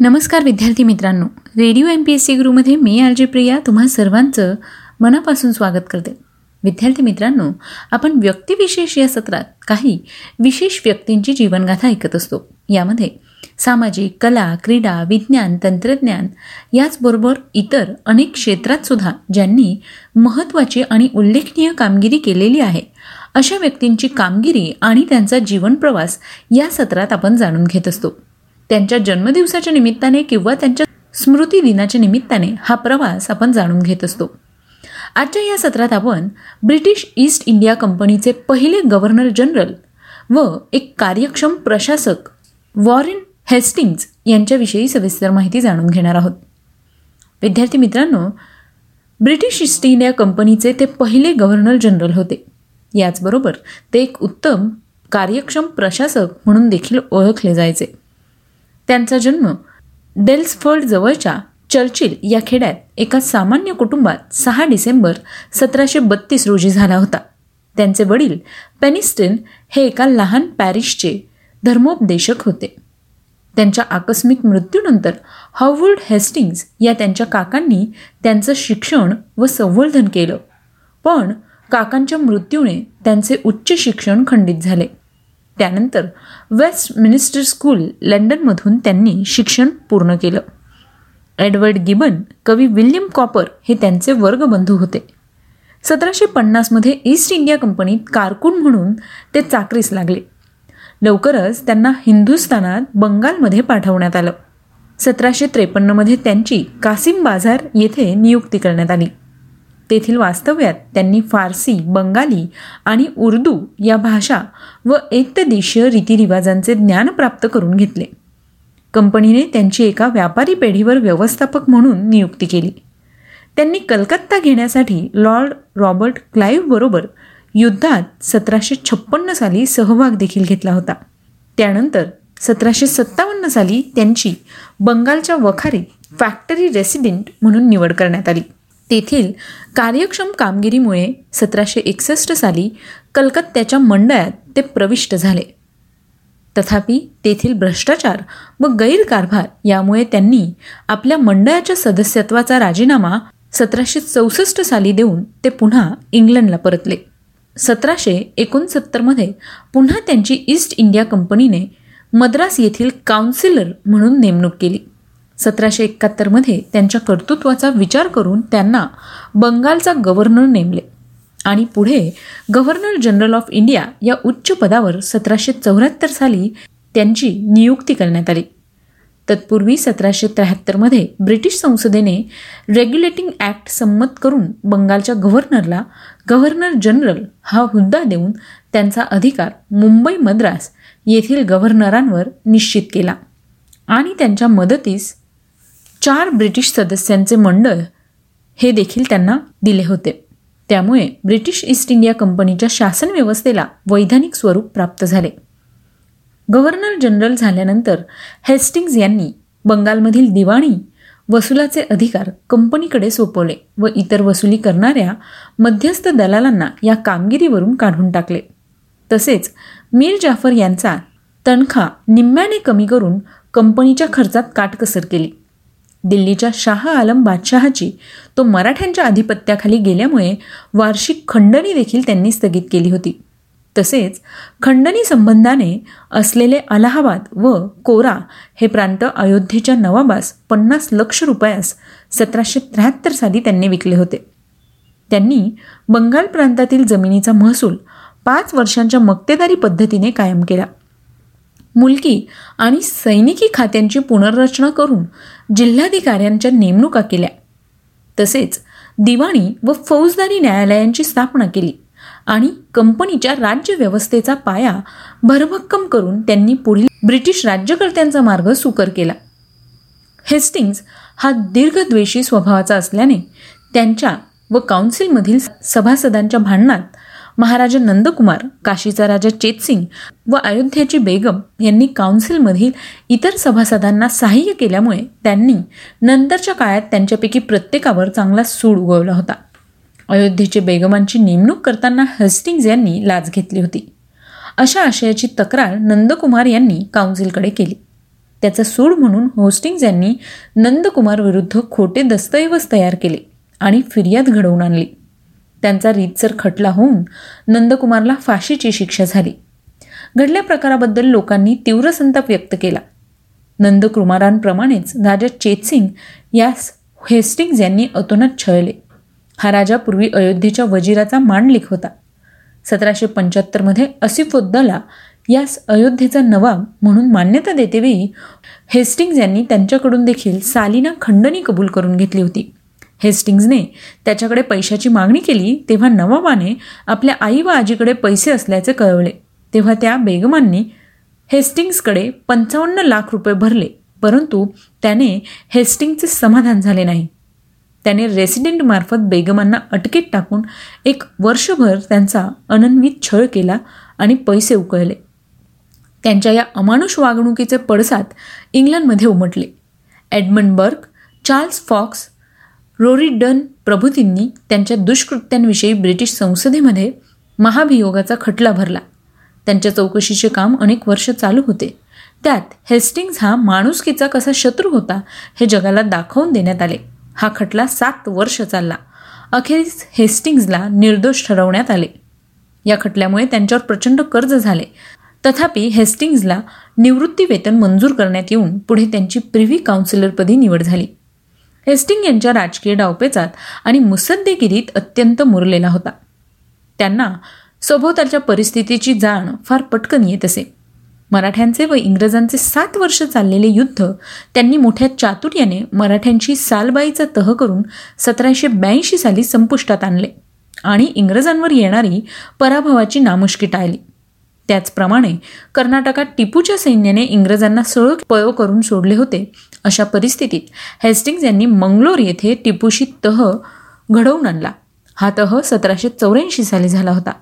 नमस्कार विद्यार्थी मित्रांनो. Radio M P S C गुरुमध्ये मी आर जे प्रिया तुम्हा सर्वांचं मनापासून स्वागत करते. विद्यार्थी मित्रांनो आपण व्यक्तिविशेष या सत्रात काही विशेष व्यक्तींची जीवनगाथा ऐकत असतो. यामध्ये सामाजिक कला क्रीडा विज्ञान तंत्रज्ञान याचबरोबर इतर अनेक क्षेत्रात सुद्धा ज्यांनी महत्त्वाची आणि उल्लेखनीय कामगिरी केलेली आहे. अशा व्यक्तींची कामगिरी आणि त्यांचा जीवनप्रवास या सत्रात आपण जाणून घेत असतो. त्यांच्या जन्मदिवसाच्या निमित्ताने किंवा त्यांच्या स्मृती दिनाच्या निमित्ताने हा प्रवास आपण जाणून घेत असतो. आजच्या या सत्रात आपण ब्रिटिश ईस्ट इंडिया कंपनीचे पहिले गव्हर्नर जनरल व एक कार्यक्षम प्रशासक वॉरेन हेस्टिंग्ज यांच्याविषयी सविस्तर माहिती जाणून घेणार आहोत. विद्यार्थी मित्रांनो ब्रिटिश ईस्ट इंडिया कंपनीचे ते पहिले गव्हर्नर जनरल होते. याचबरोबर ते एक उत्तम कार्यक्षम प्रशासक म्हणून देखील ओळखले जायचे. त्यांचा जन्म डेल्सफर्ड जवळच्या चर्चिल या खेड्यात एका सामान्य कुटुंबात सहा डिसेंबर सतराशे बत्तीस रोजी झाला होता. त्यांचे वडील पेनिस्टन हे एका लहान पॅरिसचे धर्मोपदेशक होते. त्यांच्या आकस्मिक मृत्यूनंतर हॉवर्ड हेस्टिंग्ज या त्यांच्या काकांनी त्यांचं शिक्षण व संवर्धन केलं. पण काकांच्या मृत्यूने त्यांचे उच्च शिक्षण खंडित झाले. त्यानंतर वेस्ट मिनिस्टर स्कूल लंडनमधून त्यांनी शिक्षण पूर्ण केलं. एडवर्ड गिबन कवी विल्यम कॉपर हे त्यांचे वर्गबंधू होते. सतराशे पन्नासमध्ये ईस्ट इंडिया कंपनीत कारकून म्हणून ते चाकरीस लागले. लवकरच त्यांना हिंदुस्थानात बंगालमध्ये पाठवण्यात आलं. सतराशे त्रेपन्नमध्ये त्यांची कासिम बाजार येथे नियुक्ती करण्यात आली. तेथील वास्तव्यात त्यांनी फारसी बंगाली आणि उर्दू या भाषा व एकदेशीय रीतिरिवाजांचे ज्ञान प्राप्त करून घेतले. कंपनीने त्यांची एका व्यापारी पेढीवर व्यवस्थापक म्हणून नियुक्ती केली. त्यांनी कलकत्ता घेण्यासाठी लॉर्ड रॉबर्ट क्लाईव्हबरोबर युद्धात सतराशे छप्पन्न साली सहभाग देखील घेतला होता. त्यानंतर सतराशे सत्तावन्न साली त्यांची बंगालच्या वखारीत फॅक्टरी रेसिडेंट म्हणून निवड करण्यात आली. तेथील कार्यक्षम कामगिरीमुळे सतराशे एकसष्ट साली कलकत्त्याच्या मंडळात ते प्रविष्ट झाले. तथापि तेथील भ्रष्टाचार व गैरकारभार यामुळे त्यांनी आपल्या मंडळाच्या सदस्यत्वाचा राजीनामा सतराशे चौसष्ट साली देऊन ते पुन्हा इंग्लंडला परतले. सतराशे एकोणसत्तरमध्ये पुन्हा त्यांची ईस्ट इंडिया कंपनीने मद्रास येथील काउन्सिलर म्हणून नेमणूक केली. सतराशे एकाहत्तरमध्ये त्यांच्या कर्तृत्वाचा विचार करून त्यांना बंगालचा गव्हर्नर नेमले. आणि पुढे गव्हर्नर जनरल ऑफ इंडिया या उच्च पदावर सतराशे चौऱ्याहत्तर साली त्यांची नियुक्ती करण्यात आली. तत्पूर्वी सतराशे त्र्याहत्तरमध्ये ब्रिटिश संसदेने रेग्युलेटिंग ॲक्ट संमत करून बंगालच्या गव्हर्नरला गव्हर्नर जनरल हा हुद्दा देऊन त्यांचा अधिकार मुंबई मद्रास येथील गव्हर्नरांवर निश्चित केला. आणि त्यांच्या मदतीस चार ब्रिटिश सदस्यांचे मंडळ हे देखील त्यांना दिले होते. त्यामुळे ब्रिटिश ईस्ट इंडिया कंपनीच्या शासन व्यवस्थेला वैधानिक स्वरूप प्राप्त झाले. गव्हर्नर जनरल झाल्यानंतर हेस्टिंग्ज यांनी बंगालमधील दिवाणी वसुलाचे अधिकार कंपनीकडे सोपवले व इतर वसुली करणाऱ्या मध्यस्थ दलालांना या कामगिरीवरून काढून टाकले. तसेच मीर जाफर यांचा तनखा निम्म्याने कमी करून कंपनीच्या खर्चात काटकसर केली. दिल्लीच्या शाह आलम बादशहाची तो मराठ्यांच्या अधिपत्याखाली गेल्यामुळे वार्षिक खंडणी देखील त्यांनी स्थगित केली होती. तसेच खंडणी संबंधाने असलेले अलाहाबाद व कोरा हे प्रांत अयोध्येच्या नवाबास पन्नास लक्ष रुपयास सतराशे त्र्याहत्तर साली त्यांनी विकले होते. त्यांनी बंगाल प्रांतातील जमिनीचा महसूल पाच वर्षांच्या मक्तेदारी पद्धतीने कायम केला. मुलकी आणि सैनिकी खात्यांची पुनर्रचना करून जिल्हाधिकाऱ्यांच्या नेमणुका केल्या. तसेच दिवाणी व फौजदारी न्यायालयांची स्थापना केली आणि कंपनीच्या राज्यव्यवस्थेचा पाया भरभक्कम करून त्यांनी पुढील ब्रिटिश राज्यकर्त्यांचा मार्ग सुकर केला. हेस्टिंग्ज हा दीर्घद्वेषी स्वभावाचा असल्याने त्यांच्या व काउन्सिलमधील सभासदांच्या भांडणात महाराजा नंदकुमार काशीचा राजा चेतसिंग व अयोध्याची बेगम यांनी काउन्सिलमधील इतर सभासदांना सहाय्य केल्यामुळे त्यांनी नंतरच्या काळात त्यांच्यापैकी प्रत्येकावर चांगला सूड उगवला होता. अयोध्येचे बेगमांची नेमणूक करताना हस्टिंग्ज यांनी लाच घेतली होती. अशा आशयाची तक्रार नंदकुमार यांनी काउन्सिलकडे केली. त्याचा सूड म्हणून होस्टिंग्ज यांनी नंदकुमार विरुद्ध खोटे दस्तऐवज तयार केले आणि फिर्याद घडवून आणली. त्यांचा रीतसर खटला होऊन नंदकुमारला फाशीची शिक्षा झाली. घडल्या प्रकाराबद्दल लोकांनी तीव्र संताप व्यक्त केला. नंदकुमारांप्रमाणेच राजा चेतसिंग यास हेस्टिंग्ज यांनी अतोनात छळले. हा राजा पूर्वी अयोध्येच्या वजिराचा मांडलिक होता. सतराशे पंच्याहत्तरमध्ये असिफुद्दला यास अयोध्येचा नवाब म्हणून मान्यता देतेवेळी हेस्टिंग्ज यांनी त्यांच्याकडून देखील सालिना खंडणी कबूल करून घेतली होती. हेस्टिंग्जने त्याच्याकडे पैशाची मागणी केली तेव्हा नवाबाने आपल्या आई व आजीकडे पैसे असल्याचे कळवले. तेव्हा त्या बेगमांनी हेस्टिंग्सकडे पंचावन्न लाख रुपये भरले परंतु त्याने हेस्टिंगचे समाधान झाले नाही. त्याने रेसिडेंटमार्फत बेगमांना अटकेत टाकून एक वर्षभर त्यांचा अनन्वित छळ केला आणि पैसे उकळले. त्यांच्या या अमानुष वागणुकीचे पडसाद इंग्लंडमध्ये उमटले. Edmund Burke Charles Fox Rory done प्रभूतींनी त्यांच्या दुष्कृत्यांविषयी ब्रिटिश संसदेमध्ये महाभियोगाचा खटला भरला. त्यांच्या चौकशीचे काम अनेक वर्ष चालू होते. त्यात हेस्टिंग्ज हा माणुसकीचा कसा शत्रू होता हे जगाला दाखवून देण्यात आले. हा खटला सात वर्ष चालला. अखेरीस हेस्टिंग्जला निर्दोष ठरवण्यात आले. या खटल्यामुळे त्यांच्यावर प्रचंड कर्ज झाले. तथापि हेस्टिंग्जला निवृत्ती वेतन मंजूर करण्यात येऊन पुढे त्यांची प्रिव्ही काउन्सिलरपदी निवड झाली. हेस्टिंग यांच्या राजकीय डावपेचात आणि मुसद्देगिरीत अत्यंत मुरलेला होता. त्यांना सभोवतालच्या परिस्थितीची जाण फार पटकन येत असे. मराठ्यांचे व इंग्रजांचे सात वर्ष चाललेले युद्ध त्यांनी मोठ्या चातुर्याने मराठ्यांची सालबाईचा तह करून सतराशे ब्याऐंशी साली संपुष्टात आणले आणि इंग्रजांवर येणारी पराभवाची नामुष्की टाळली. त्याचप्रमाणे कर्नाटकात टिपूच्या सैन्याने इंग्रजांना सळ पयो करून सोडले होते. अशा परिस्थितीत हेस्टिंग्ज यांनी मंगलोर येथे टिपूशी तह घडवून आणला. हा तह सतराशे चौऱ्याऐंशी साली झाला होता.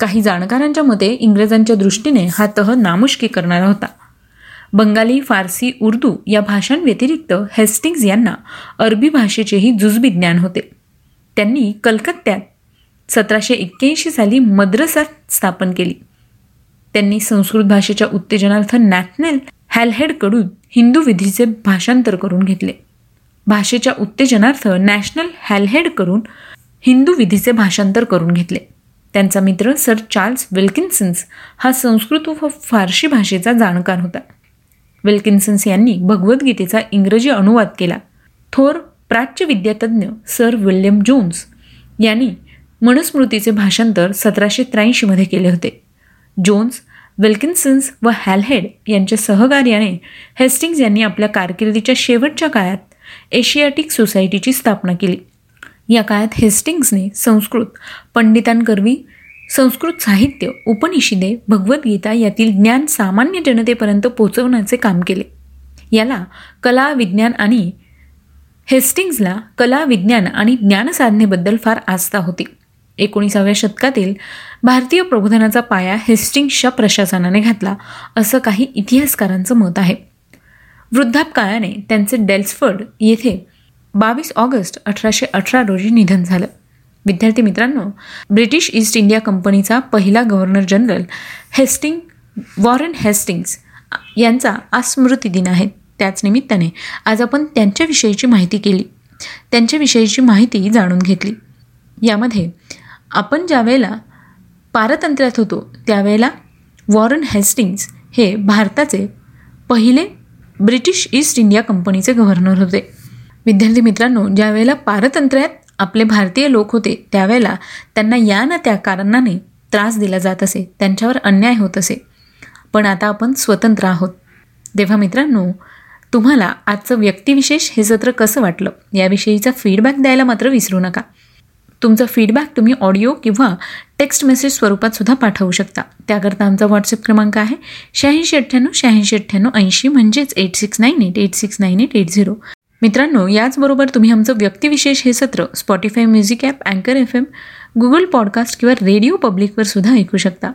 काही जाणकारांच्या मते इंग्रजांच्या दृष्टीने हा तह नामुष्की करणारा होता. बंगाली फारसी उर्दू या भाषांव्यतिरिक्त हेस्टिंग्ज यांना अरबी भाषेचेही जुजबी ज्ञान होते. त्यांनी कलकत्त्यात सतराशे एक्क्याऐंशी साली मद्रसा स्थापन केली. त्यांनी संस्कृत भाषेच्या उत्तेजनार्थ नॅशनल हॅलहेडकडून हिंदू विधीचे भाषांतर करून घेतले. भाषेच्या उत्तेजनार्थ नॅशनल हॅलहेडकडून हिंदू विधीचे भाषांतर करून घेतले. त्यांचा मित्र सर चार्ल्स विल्किन्सन्स हा संस्कृत व फारशी भाषेचा जाणकार होता. विल्किन्सन्स यांनी भगवद्गीतेचा इंग्रजी अनुवाद केला. थोर प्राच्य विद्यातज्ञ सर विल्यम जोन्स यांनी मनुस्मृतीचे भाषांतर सतराशे त्र्याऐंशीमध्ये केले होते. जोन्स विल्किन्सन्स व हॅलहेड यांच्या सहकार्याने हेस्टिंग्ज यांनी आपल्या कारकिर्दीच्या शेवटच्या काळात एशियाटिक सोसायटीची स्थापना केली. या काळात हेस्टिंग्सने संस्कृत पंडितांकरवी संस्कृत साहित्य उपनिषदे भगवद्गीता यातील ज्ञान सामान्य जनतेपर्यंत पोचवण्याचे काम केले. याला कला विज्ञान आणि हेस्टिंग्जला कला विज्ञान आणि ज्ञानसाधनेबद्दल फार आस्था होती. एकोणीसाव्या शतकातील भारतीय प्रबोधनाचा पाया हेस्टिंग्सच्या प्रशासनाने घातला असं काही इतिहासकारांचं मत आहे. वृद्धापकाळाने त्यांचे डेल्सफर्ड येथे बावीस ऑगस्ट अठराशे अठरा रोजी निधन झालं. विद्यार्थी मित्रांनो ब्रिटिश ईस्ट इंडिया कंपनीचा पहिला governor general Hasting Warren Hastings यांचा आज स्मृती दिन आहे. त्याच निमित्ताने आज आपण त्यांच्याविषयीची माहिती केली. त्यांच्याविषयीची माहिती जाणून घेतली. यामध्ये आपण ज्यावेळेला पारतंत्र्यात होतो त्यावेळेला वॉरन हेस्टिंग्स हे भारताचे पहिले ब्रिटिश ईस्ट इंडिया कंपनीचे गव्हर्नर होते. विद्यार्थी मित्रांनो ज्यावेळेला पारतंत्र्यात आपले भारतीय लोक होते त्यावेळेला त्यांना या ना त्या कारणाने त्रास दिला जात असे त्यांच्यावर अन्याय होत असे. पण आता आपण स्वतंत्र आहोत. तेव्हा मित्रांनो तुम्हाला आजचं व्यक्तिविशेष हे सत्र कसं वाटलं? याविषयीचा फीडबॅक द्यायला मात्र विसरू नका. तुमचा फीडबॅक तुम्ही ऑडिओ किंवा टेक्स्ट मेसेज स्वरूपात सुद्धा पाठवू शकता. त्याकरता आमचा व्हॉट्सअप क्रमांक आहे शहाऐंशी अठ्ठ्याण्णव शहाऐंशी अठ्ठ्याण्णव ऐंशी म्हणजेच eight six nine eight eight six nine eight eight zero मित्रांनो याचबरोबर तुम्ही आमचं व्यक्तिविशेष हे सत्र स्पॉटीफाय म्युझिक ॲप अँकर एफ एम गुगल पॉडकास्ट किंवा रेडिओ पब्लिकवर सुद्धा ऐकू शकता.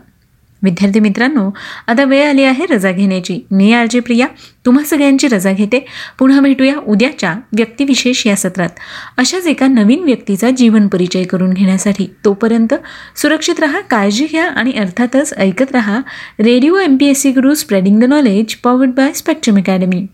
विद्यार्थी मित्रांनो आता वेळ आली आहे रजा घेण्याची. मी आरजे प्रिया तुम्हा सगळ्यांची रजा घेते. पुन्हा भेटूया उद्याच्या व्यक्तिविशेष या सत्रात. अशाच एका नवीन व्यक्तीचा जीवन परिचय करून घेण्यासाठी तोपर्यंत सुरक्षित राहा काळजी घ्या आणि अर्थातच ऐकत राहा. Radio M P S C Guru spreading the knowledge powered by Spectrum Academy